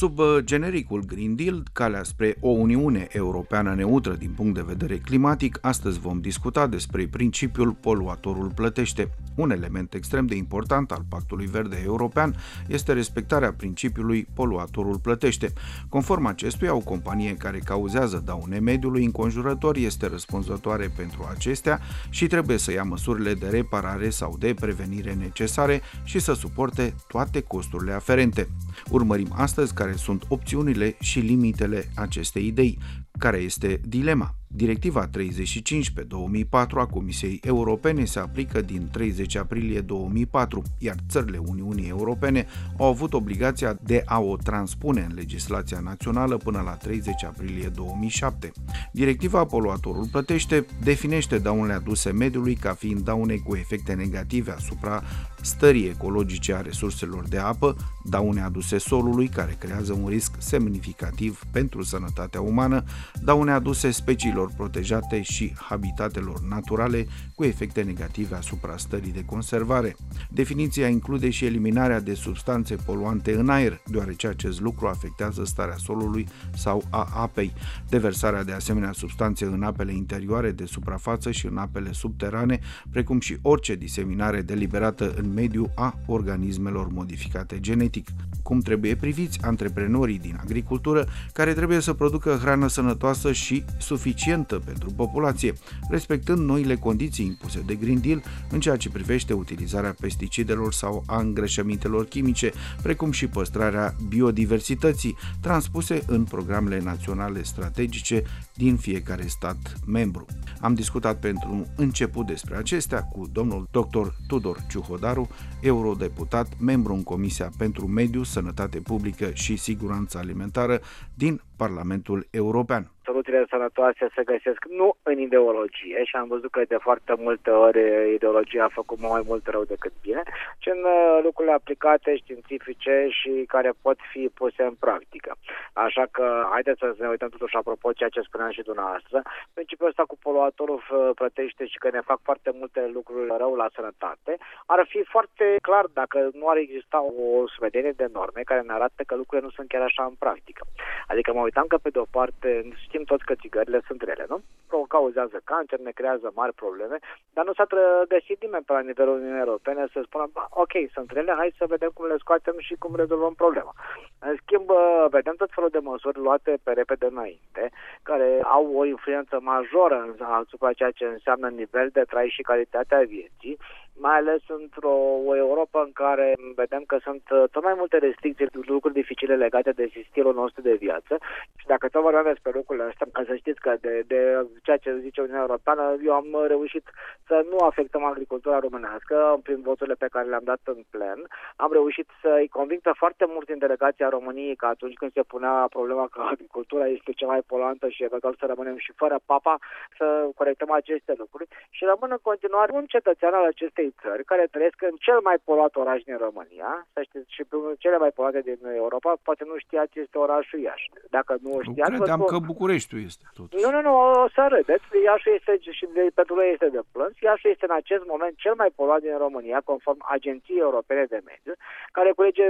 Sub uh, genericul Green Deal, calea spre o Uniune Europeană neutră din punct de vedere climatic, astăzi vom discuta despre principiul poluatorul plătește. Un element extrem de important al Pactului Verde European este respectarea principiului poluatorul plătește. Conform acestuia, o companie care cauzează daune mediului înconjurător este răspunzătoare pentru acestea și trebuie să ia măsurile de reparare sau de prevenire necesare și să suporte toate costurile aferente. Urmărim astăzi care sunt opțiunile și limitele acestei idei. Care este dilema? Directiva 35 pe 2004 a Comisiei Europene se aplică din 30 aprilie 2004, iar țările Uniunii Europene au avut obligația de a o transpune în legislația națională până la 30 aprilie 2007. Directiva Poluatorul plătește definește daunele aduse mediului ca fiind daune cu efecte negative asupra stării ecologice a resurselor de apă, daune aduse solului care creează un risc semnificativ pentru sănătatea umană, daune aduse speciilor protejate și habitatelor naturale cu efecte negative asupra stării de conservare. Definiția include și eliminarea de substanțe poluante în aer, deoarece acest lucru afectează starea solului sau a apei, deversarea de asemenea substanțe în apele interioare de suprafață și în apele subterane, precum și orice diseminare deliberată în mediu a organismelor modificate genetic. Cum trebuie priviți antreprenorii din agricultură care trebuie să producă hrană sănătoasă și suficientă pentru populație, respectând noile condiții impuse de Green Deal în ceea ce privește utilizarea pesticidelor sau a îngrășămintelor chimice, precum și păstrarea biodiversității, transpuse în programele naționale strategice din fiecare stat membru. Am discutat pentru un început despre acestea cu domnul dr. Tudor Ciuhodaru, eurodeputat, membru în Comisia pentru Mediu, Sănătate Publică și Siguranță Alimentară din Parlamentul European soluțiile sănătoase se găsesc nu în ideologie și am văzut că de foarte multe ori ideologia a făcut mai mult rău decât bine, ci în uh, lucrurile aplicate științifice și care pot fi puse în practică. Așa că haideți să ne uităm totuși apropo ceea ce spuneam și dumneavoastră. Principiul ăsta cu poluatorul uh, plătește și că ne fac foarte multe lucruri rău la sănătate, ar fi foarte clar dacă nu ar exista o sumedenie de norme care ne arată că lucrurile nu sunt chiar așa în practică. Adică mă uitam că pe de o parte știm știm toți că țigările sunt rele, nu? Cauzează cancer, ne creează mari probleme, dar nu s-a găsit nimeni pe la nivelul Uniunii Europene să spună, ok, sunt rele, hai să vedem cum le scoatem și cum rezolvăm problema. În schimb, vedem tot felul de măsuri luate pe repede înainte, care au o influență majoră asupra ceea ce înseamnă nivel de trai și calitatea vieții, mai ales într-o o Europa în care vedem că sunt uh, tot mai multe restricții, lucruri dificile legate de stilul nostru de viață și dacă tot vorbim despre lucrurile astea, ca să știți că de, de ceea ce zice Uniunea Europeană, eu am reușit să nu afectăm agricultura românească prin voturile pe care le-am dat în plen. Am reușit să-i conving pe foarte mult din delegația României că atunci când se punea problema că agricultura este cea mai polantă și eventual să rămânem și fără papa, să corectăm aceste lucruri și rămân în continuare un cetățean al acestei țări care trăiesc în cel mai polat oraș din România, să știți, și pe unul cele mai polate din Europa, poate nu știați, este orașul Iași. Dacă nu știați... Nu credeam că Bucureștiul este tot. Nu, nu, nu, o să râdeți. Iașul este, și de, pentru noi este de plâns, Iașul este în acest moment cel mai polat din România, conform Agenției Europene de Mediu, care culege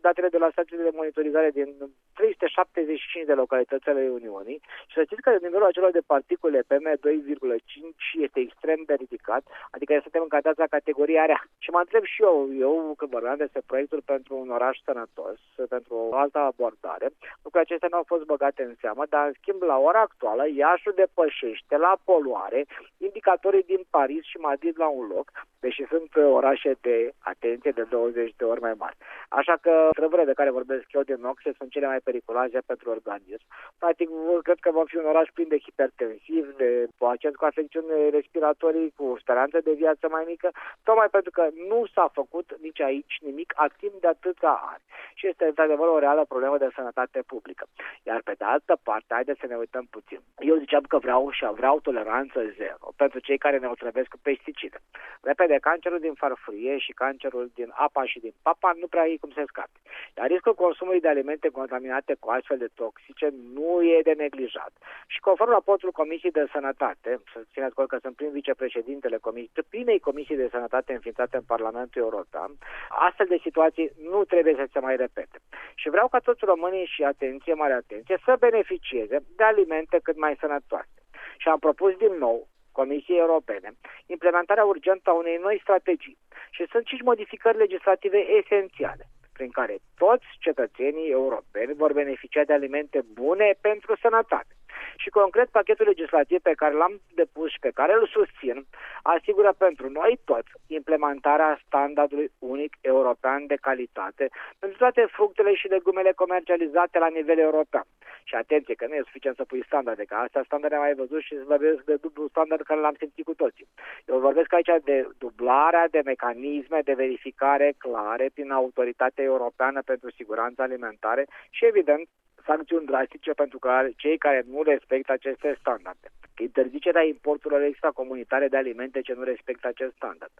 datele de la stațiile de monitorizare din 375 de localități ale Uniunii și să știți că nivelul acela de particule PM2,5 este extrem de ridicat, adică suntem încadrați la categoria rea. Și mă întreb și eu, eu când vorbeam despre proiectul pentru un oraș sănătos, pentru o altă abordare, lucrurile acestea nu au fost băgate în seamă, dar în schimb la ora actuală Iașul depășește la poluare indicatorii din Paris și Madrid la un loc, deși sunt orașe de atenție de 20 de ori mai mari. Așa că trăvările de care vorbesc eu de noxe sunt cele mai periculoase pentru organism. Practic, cred că va fi un oraș plin de hipertensiv, de pacienți cu afecțiuni respiratorii, cu speranță de viață mai mică, tocmai pentru că nu s-a făcut nici aici nimic a timp de atâția ani. Și este într-adevăr o reală problemă de sănătate publică. Iar pe de altă parte, haideți să ne uităm puțin. Eu ziceam că vreau și vreau toleranță zero pentru cei care ne otrăvesc cu pesticide. Repede, cancerul din farfurie și cancerul din apa și din papa nu prea e cum se scape. Iar riscul consumului de alimente contaminate cu astfel de toxice nu e de neglijat. Și conform raportului Comisiei de Sănătate, să țineți cont că sunt prim vicepreședintele Comisiei, primei Comisii de Sănătate înființate în Parlamentul European, astfel de situații nu trebuie să se mai repete. Și vreau ca toți românii și atenție, mare atenție, să beneficieze de alimente cât mai sănătoase. Și am propus din nou Comisiei Europene implementarea urgentă a unei noi strategii. Și sunt cinci modificări legislative esențiale prin care toți cetățenii europeni vor beneficia de alimente bune pentru sănătate. Și concret, pachetul legislativ pe care l-am depus și pe care îl susțin asigură pentru noi toți implementarea standardului unic european de calitate pentru toate fructele și legumele comercializate la nivel european. Și atenție că nu e suficient să pui standarde, că astea standarde am mai văzut și vorbesc de dublu standard care l-am simțit cu toții. Eu vorbesc aici de dublarea de mecanisme de verificare clare prin autoritatea europeană pentru siguranță alimentare și, evident, sancțiuni drastice pentru că cei care nu respectă aceste standarde. Interzicerea importurilor extracomunitare de alimente ce nu respectă acest standard.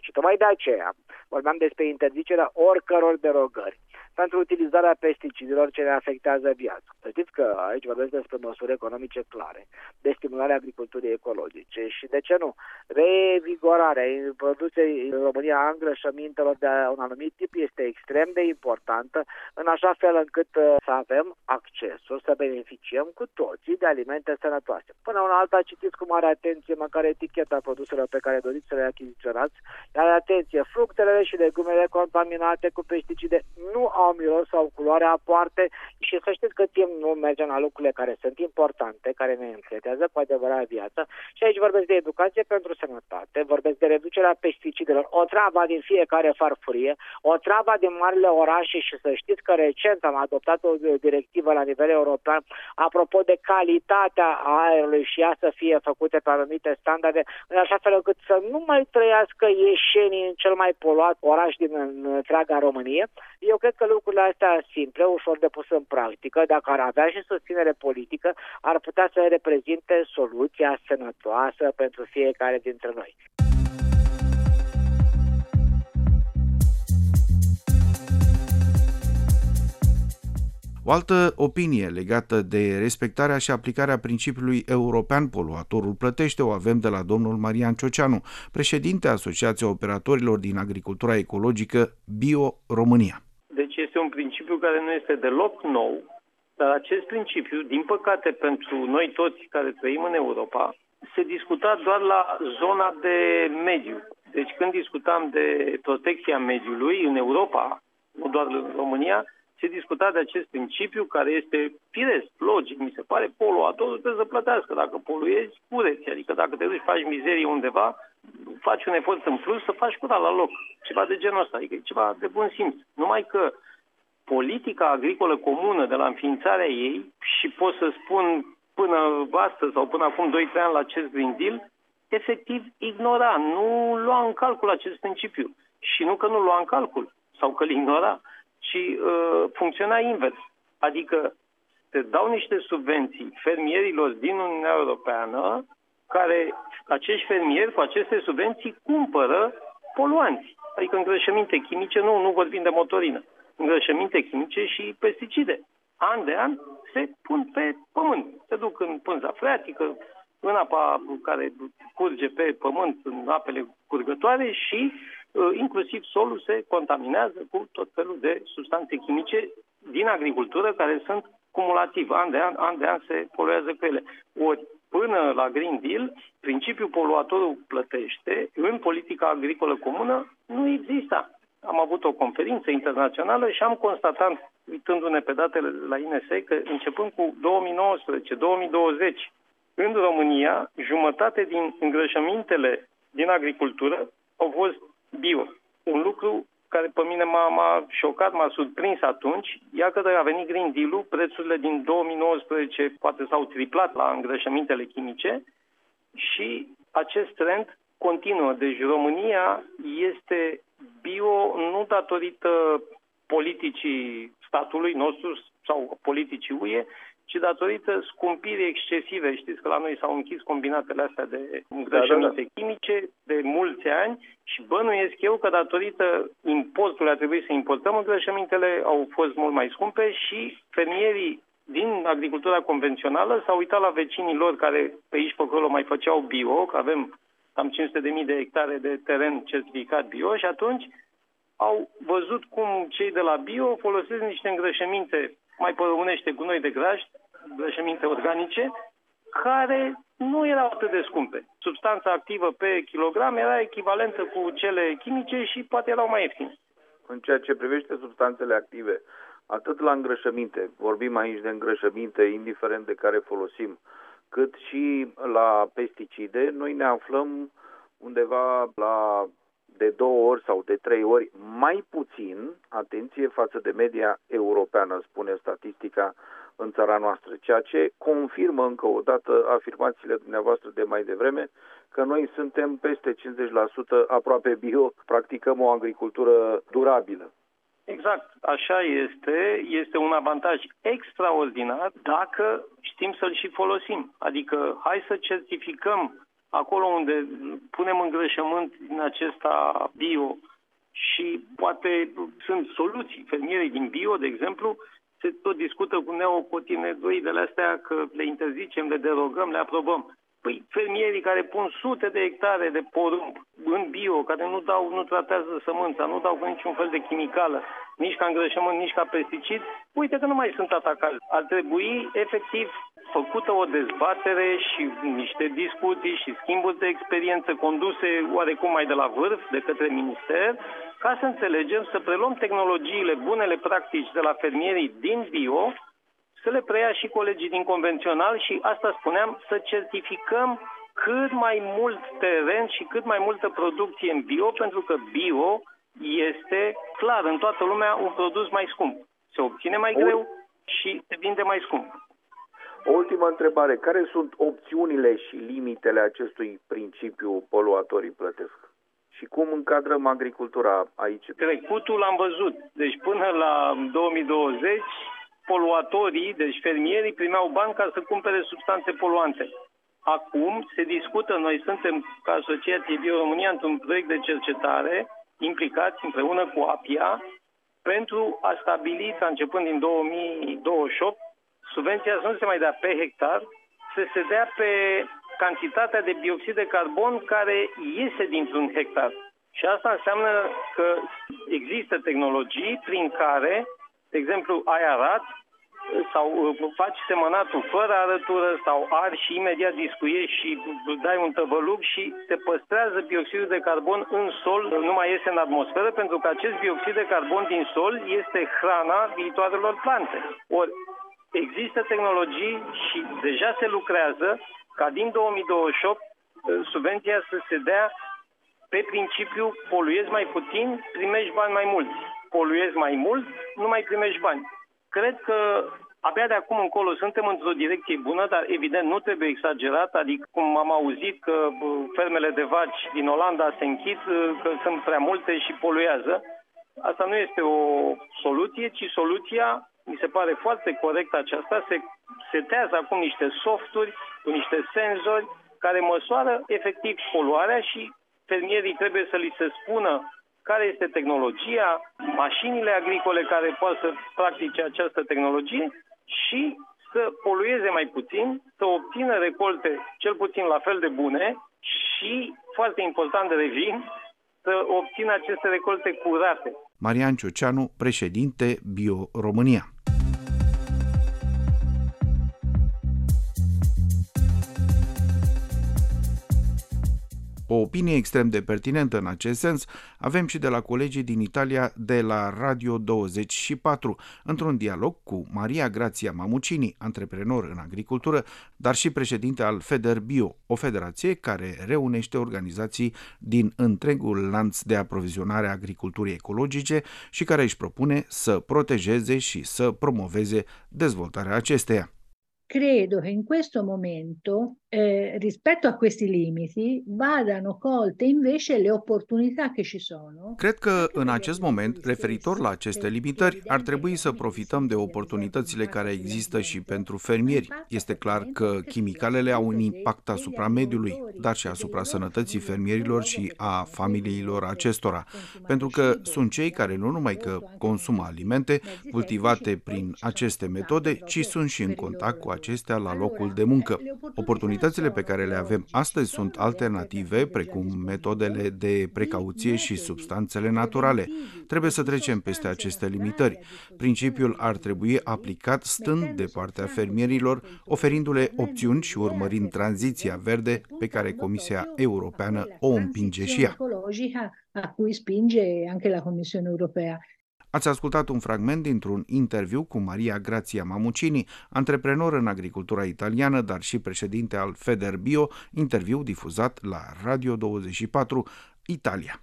Și tocmai de aceea vorbeam despre interzicerea oricăror derogări pentru utilizarea pesticidelor ce ne afectează viața. Să știți că aici vorbesc despre măsuri economice clare, de stimularea agriculturii ecologice și, de ce nu, revigorarea producției în România a îngrășămintelor de un anumit tip este extrem de importantă, în așa fel încât uh, să avem accesul, să beneficiem cu toții de alimente sănătoase. Până una alta, citiți cu mare atenție măcar eticheta produselor pe care doriți să le achiziționați, iar atenție, fructele și legumele contaminate cu pesticide nu au miros sau culoare aparte și să știți că timp nu mergem la lucrurile care sunt importante, care ne încretează cu adevărat viața și aici vorbesc de educație pentru sănătate, vorbesc de reducerea pesticidelor, o travă din fiecare farfurie, o travă din marile orașe și să știți că recent am adoptat o directivă la nivel european apropo de calitatea aerului și ea să fie făcute pe anumite standarde, în așa fel încât să nu mai trăiască ieșenii în cel mai poluat oraș din întreaga Românie. Eu cred că lucrurile astea simple, ușor de pus în practică, dacă ar avea și susținere politică, ar putea să reprezinte soluția sănătoasă pentru fiecare dintre noi. O altă opinie legată de respectarea și aplicarea principiului european poluatorul plătește o avem de la domnul Marian Cioceanu, președinte Asociației Operatorilor din Agricultura Ecologică Bio România. Deci este un principiu care nu este deloc nou, dar acest principiu, din păcate pentru noi toți care trăim în Europa, se discuta doar la zona de mediu. Deci când discutam de protecția mediului în Europa, nu doar în România, se discuta de acest principiu care este firesc, logic, mi se pare, poluatorul trebuie să plătească. Dacă poluezi, cureți. Adică dacă te duci, faci mizerie undeva, faci un efort în plus să faci curat la loc. Ceva de genul ăsta, adică ceva de bun simț. Numai că politica agricolă comună de la înființarea ei și pot să spun până astăzi sau până acum 2-3 ani la acest Green Deal, efectiv ignora, nu lua în calcul acest principiu. Și nu că nu lua în calcul sau că îl ignora, ci uh, funcționa invers. Adică se dau niște subvenții fermierilor din Uniunea Europeană care acești fermieri cu aceste subvenții cumpără poluanți, adică îngrășăminte chimice, nu, nu vorbim de motorină, îngrășăminte chimice și pesticide. An de an se pun pe pământ, se duc în pânza freatică, în apa care curge pe pământ, în apele curgătoare și uh, inclusiv solul se contaminează cu tot felul de substanțe chimice din agricultură care sunt cumulativ. An de an, an de an se poluează cu ele. Ori până la Green Deal, principiul poluatorul plătește în politica agricolă comună nu exista. Am avut o conferință internațională și am constatat, uitându-ne pe datele la INSE, că începând cu 2019-2020, în România, jumătate din îngrășămintele din agricultură au fost bio. Un lucru care pe mine m-a, m-a șocat, m-a surprins atunci. Iată că a venit Green Deal-ul, prețurile din 2019 poate s-au triplat la îngrășămintele chimice și acest trend continuă. Deci România este bio nu datorită politicii statului nostru sau politicii UE, ci datorită scumpirii excesive. Știți că la noi s-au închis combinatele astea de îngrășăminte da, da, da. chimice de mulți ani și bănuiesc eu că datorită importului a trebuit să importăm îngrășămintele, au fost mult mai scumpe și fermierii din agricultura convențională s-au uitat la vecinii lor care pe aici pe acolo mai făceau bio, că avem cam 500.000 de hectare de teren certificat bio și atunci au văzut cum cei de la bio folosesc niște îngrășăminte, mai pe românește gunoi de grajd, îngrășăminte organice, care nu erau atât de scumpe. Substanța activă pe kilogram era echivalentă cu cele chimice și poate erau mai ieftine. În ceea ce privește substanțele active, atât la îngrășăminte, vorbim aici de îngrășăminte, indiferent de care folosim, cât și la pesticide, noi ne aflăm undeva la de două ori sau de trei ori mai puțin, atenție, față de media europeană, spune statistica în țara noastră, ceea ce confirmă încă o dată afirmațiile dumneavoastră de mai devreme că noi suntem peste 50% aproape bio, practicăm o agricultură durabilă. Exact, așa este. Este un avantaj extraordinar dacă știm să-l și folosim. Adică hai să certificăm acolo unde punem îngrășământ din acesta bio și poate sunt soluții. Fermierii din bio, de exemplu, se tot discută cu neocotinedoidele astea că le interzicem, le derogăm, le aprobăm. Păi fermierii care pun sute de hectare de porumb în bio, care nu dau, nu tratează sămânța, nu dau cu niciun fel de chimicală, nici ca îngrășământ, nici ca pesticid, uite că nu mai sunt atacați. Ar trebui efectiv făcută o dezbatere și niște discuții și schimburi de experiență conduse oarecum mai de la vârf, de către minister, ca să înțelegem, să preluăm tehnologiile, bunele practici de la fermierii din bio să le preia și colegii din convențional și asta spuneam, să certificăm cât mai mult teren și cât mai multă producție în bio, pentru că bio este clar în toată lumea un produs mai scump. Se obține mai greu și se vinde mai scump. O ultimă întrebare. Care sunt opțiunile și limitele acestui principiu poluatorii plătesc? Și cum încadrăm agricultura aici? Trecutul l-am văzut. Deci până la 2020 poluatorii, deci fermierii, primeau bani ca să cumpere substanțe poluante. Acum se discută, noi suntem ca Asociație Bio România într-un proiect de cercetare implicați împreună cu APIA pentru a stabili ca începând din 2028 subvenția să nu se mai dea pe hectar, să se dea pe cantitatea de bioxid de carbon care iese dintr-un hectar. Și asta înseamnă că există tehnologii prin care de exemplu, ai arat sau uh, faci semănatul fără arătură sau ar și imediat discuiești și dai un tăvăluc și te păstrează bioxidul de carbon în sol, nu mai iese în atmosferă, pentru că acest bioxid de carbon din sol este hrana viitoarelor plante. Ori există tehnologii și deja se lucrează ca din 2028 uh, subvenția să se dea pe principiu poluezi mai puțin, primești bani mai mulți poluezi mai mult, nu mai primești bani. Cred că abia de acum încolo suntem într-o direcție bună, dar evident nu trebuie exagerat, adică cum am auzit că fermele de vaci din Olanda se închid, că sunt prea multe și poluează. Asta nu este o soluție, ci soluția, mi se pare foarte corect aceasta, se setează acum niște softuri cu niște senzori care măsoară efectiv poluarea și fermierii trebuie să li se spună care este tehnologia, mașinile agricole care pot să practice această tehnologie și să polueze mai puțin, să obțină recolte cel puțin la fel de bune și, foarte important de revin, să obțină aceste recolte curate. Marian Ciuceanu, președinte Bio România. O opinie extrem de pertinentă în acest sens avem și de la colegii din Italia de la Radio 24, într-un dialog cu Maria Grazia Mamucini, antreprenor în agricultură, dar și președinte al Feder Bio, o federație care reunește organizații din întregul lanț de aprovizionare a agriculturii ecologice și care își propune să protejeze și să promoveze dezvoltarea acesteia. Credo che in questo momento eh, rispetto a questi limiti vadano colte invece le opportunità che ci sono. Cred că în acest moment, referitor la aceste limitări, ar trebui să profităm de oportunitățile care există și pentru fermieri. Este clar că chimicalele au un impact asupra mediului, dar și asupra sănătății fermierilor și a familiilor acestora, pentru că sunt cei care nu numai că consumă alimente cultivate prin aceste metode, ci sunt și în contact cu acestea la locul de muncă. Oportunități Posibilitățile pe care le avem astăzi sunt alternative, precum metodele de precauție și substanțele naturale. Trebuie să trecem peste aceste limitări. Principiul ar trebui aplicat stând de partea fermierilor, oferindu-le opțiuni și urmărind tranziția verde pe care Comisia Europeană o împinge și ea. a cui spinge anche la Commissione europea. Ați ascultat un fragment dintr-un interviu cu Maria Grazia Mamucini, antreprenor în agricultura italiană, dar și președinte al Feder Bio, interviu difuzat la Radio 24 Italia.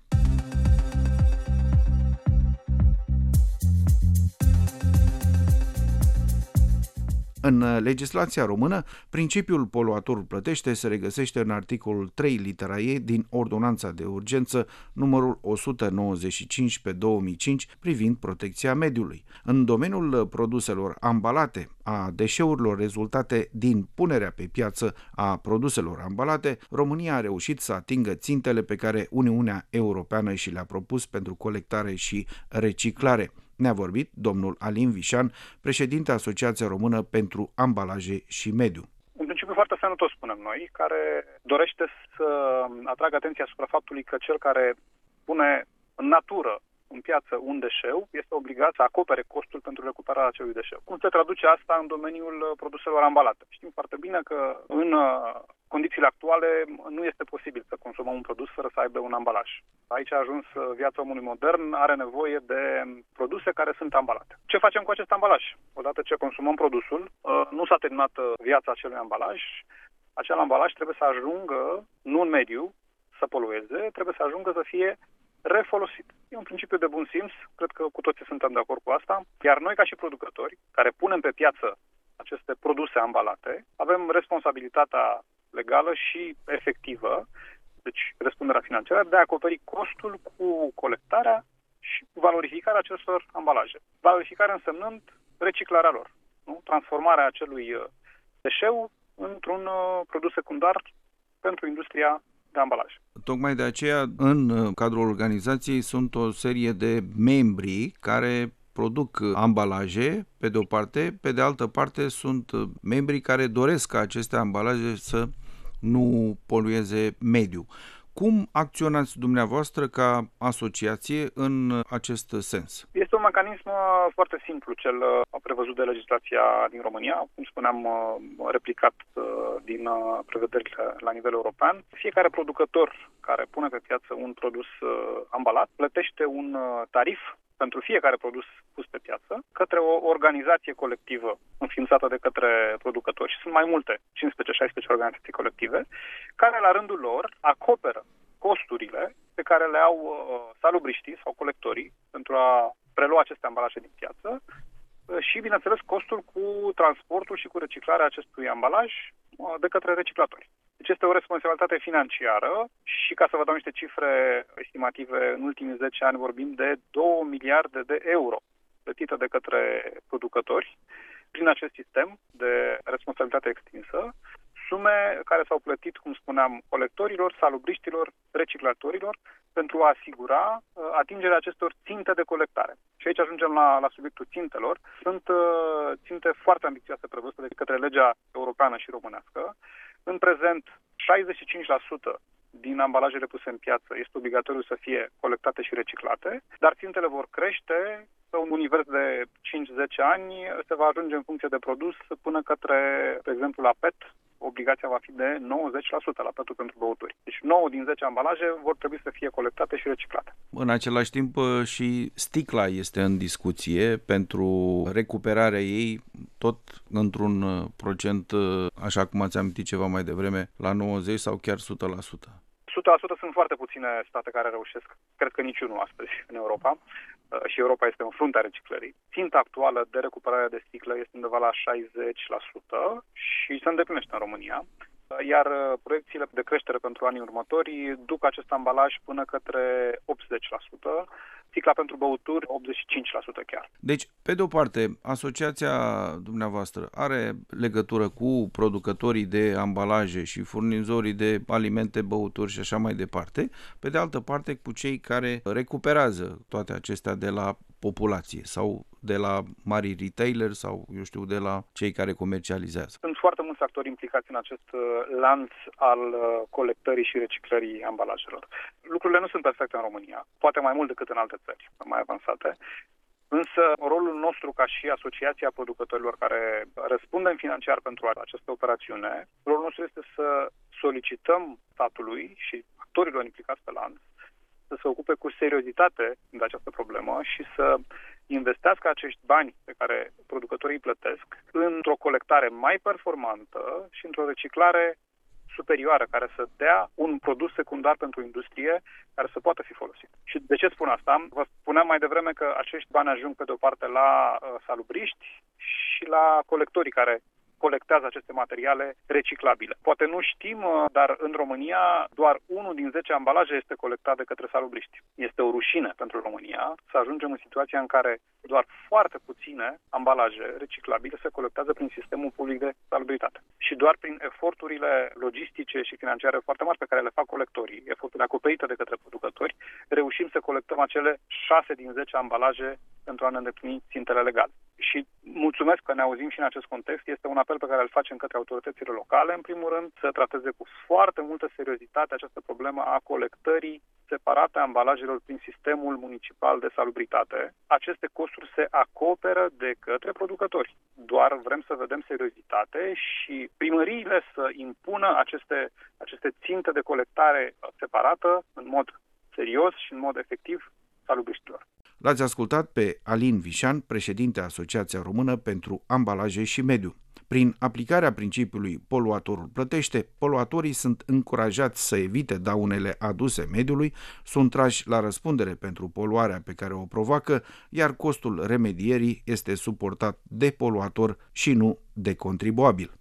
În legislația română, principiul poluatorul plătește se regăsește în articolul 3 litera E din Ordonanța de Urgență numărul 195 pe 2005 privind protecția mediului. În domeniul produselor ambalate, a deșeurilor rezultate din punerea pe piață a produselor ambalate, România a reușit să atingă țintele pe care Uniunea Europeană și le-a propus pentru colectare și reciclare. Ne-a vorbit domnul Alin Vișan, președinte Asociația Română pentru Ambalaje și Mediu. Un principiu foarte sănătos, spunem noi, care dorește să atragă atenția asupra faptului că cel care pune în natură în piață un deșeu, este obligat să acopere costul pentru recuperarea acelui deșeu. Cum se traduce asta în domeniul uh, produselor ambalate? Știm foarte bine că în uh, condițiile actuale nu este posibil să consumăm un produs fără să aibă un ambalaj. Aici a ajuns uh, viața omului modern, are nevoie de produse care sunt ambalate. Ce facem cu acest ambalaj? Odată ce consumăm produsul, nu s-a terminat viața acelui ambalaj, acel ambalaj trebuie să ajungă, nu în mediu, să polueze, trebuie să ajungă să fie refolosit. E un principiu de bun simț, cred că cu toții suntem de acord cu asta, iar noi ca și producători, care punem pe piață aceste produse ambalate, avem responsabilitatea legală și efectivă, deci răspunderea financiară, de a acoperi costul cu colectarea și valorificarea acestor ambalaje. Valorificarea însemnând reciclarea lor, nu? transformarea acelui uh, deșeu într-un uh, produs secundar pentru industria de ambalaj. Tocmai de aceea, în uh, cadrul organizației sunt o serie de membri care produc ambalaje, pe de o parte, pe de altă parte sunt uh, membri care doresc ca aceste ambalaje să nu polueze mediul. Cum acționați dumneavoastră ca asociație în acest sens? Este un mecanism uh, foarte simplu, cel uh, prevăzut de legislația din România, cum spuneam, uh, replicat din prevederile la nivel european. Fiecare producător care pune pe piață un produs ambalat plătește un tarif pentru fiecare produs pus pe piață către o organizație colectivă înființată de către producători și sunt mai multe, 15-16 organizații colective, care la rândul lor acoperă costurile pe care le au uh, salubriștii sau colectorii pentru a prelua aceste ambalaje din piață uh, și, bineînțeles, costul cu transportul și cu reciclarea acestui ambalaj uh, de către reciclatori. Deci este o responsabilitate financiară și ca să vă dau niște cifre estimative, în ultimii 10 ani vorbim de 2 miliarde de euro plătită de către producători prin acest sistem de responsabilitate extinsă, sume care s-au plătit, cum spuneam, colectorilor, salubriștilor, reciclatorilor, pentru a asigura uh, atingerea acestor ținte de colectare. Și aici ajungem la, la subiectul țintelor. Sunt uh, ținte foarte ambițioase prevăzute de către legea europeană și românească, în prezent, 65% din ambalajele puse în piață este obligatoriu să fie colectate și reciclate, dar țintele vor crește pe un univers de 5-10 ani se va ajunge în funcție de produs până către, de exemplu, la PET, obligația va fi de 90% la petul pentru băuturi. Deci 9 din 10 ambalaje vor trebui să fie colectate și reciclate. În același timp și sticla este în discuție pentru recuperarea ei tot într-un procent, așa cum ați amintit ceva mai devreme, la 90 sau chiar 100%. 100% sunt foarte puține state care reușesc, cred că niciunul astăzi în Europa uh, și Europa este în fruntea reciclării. Ținta actuală de recuperare de sticlă este undeva la 60% și se îndeplinește în România iar uh, proiecțiile de creștere pentru anii următori duc acest ambalaj până către 80%, sticla pentru băuturi 85% chiar. Deci, pe de o parte, asociația dumneavoastră are legătură cu producătorii de ambalaje și furnizorii de alimente, băuturi și așa mai departe, pe de altă parte cu cei care recuperează toate acestea de la populație sau de la mari retailer sau, eu știu, de la cei care comercializează? Sunt foarte mulți actori implicați în acest uh, lanț al uh, colectării și reciclării ambalajelor. Lucrurile nu sunt perfecte în România, poate mai mult decât în alte țări mai avansate, Însă, rolul nostru ca și Asociația Producătorilor care răspundem financiar pentru această operațiune, rolul nostru este să solicităm statului și actorilor implicați pe lanț să se ocupe cu seriozitate de această problemă și să investească acești bani pe care producătorii îi plătesc într-o colectare mai performantă și într-o reciclare superioară care să dea un produs secundar pentru industrie care să poată fi folosit. Și de ce spun asta? Vă spuneam mai devreme că acești bani ajung pe de o parte la uh, salubriști și la colectorii care colectează aceste materiale reciclabile. Poate nu știm, uh, dar în România doar unul din 10 ambalaje este colectat de către salubriști. Este o rușine pentru România să ajungem în situația în care doar foarte puține ambalaje reciclabile se colectează prin sistemul public de salubritate. Și doar prin eforturile logistice și financiare foarte mari pe care le fac colectorii, eforturile acoperite de către producători, reușim să colectăm acele 6 din 10 ambalaje pentru a ne îndeplini țintele legale. Și mulțumesc că ne auzim și în acest context. Este un apel pe care îl facem către autoritățile locale, în primul rând, să trateze cu foarte multă seriozitate această problemă a colectării separate a ambalajelor prin sistemul municipal de salubritate. Aceste costuri se acoperă de către producători. Doar vrem să vedem seriozitate și primăriile să impună aceste, aceste ținte de colectare separată în mod serios și în mod efectiv salubriștilor. L-ați ascultat pe Alin Vișan, președinte Asociația Română pentru Ambalaje și Mediu. Prin aplicarea principiului poluatorul plătește, poluatorii sunt încurajați să evite daunele aduse mediului, sunt trași la răspundere pentru poluarea pe care o provoacă, iar costul remedierii este suportat de poluator și nu de contribuabil.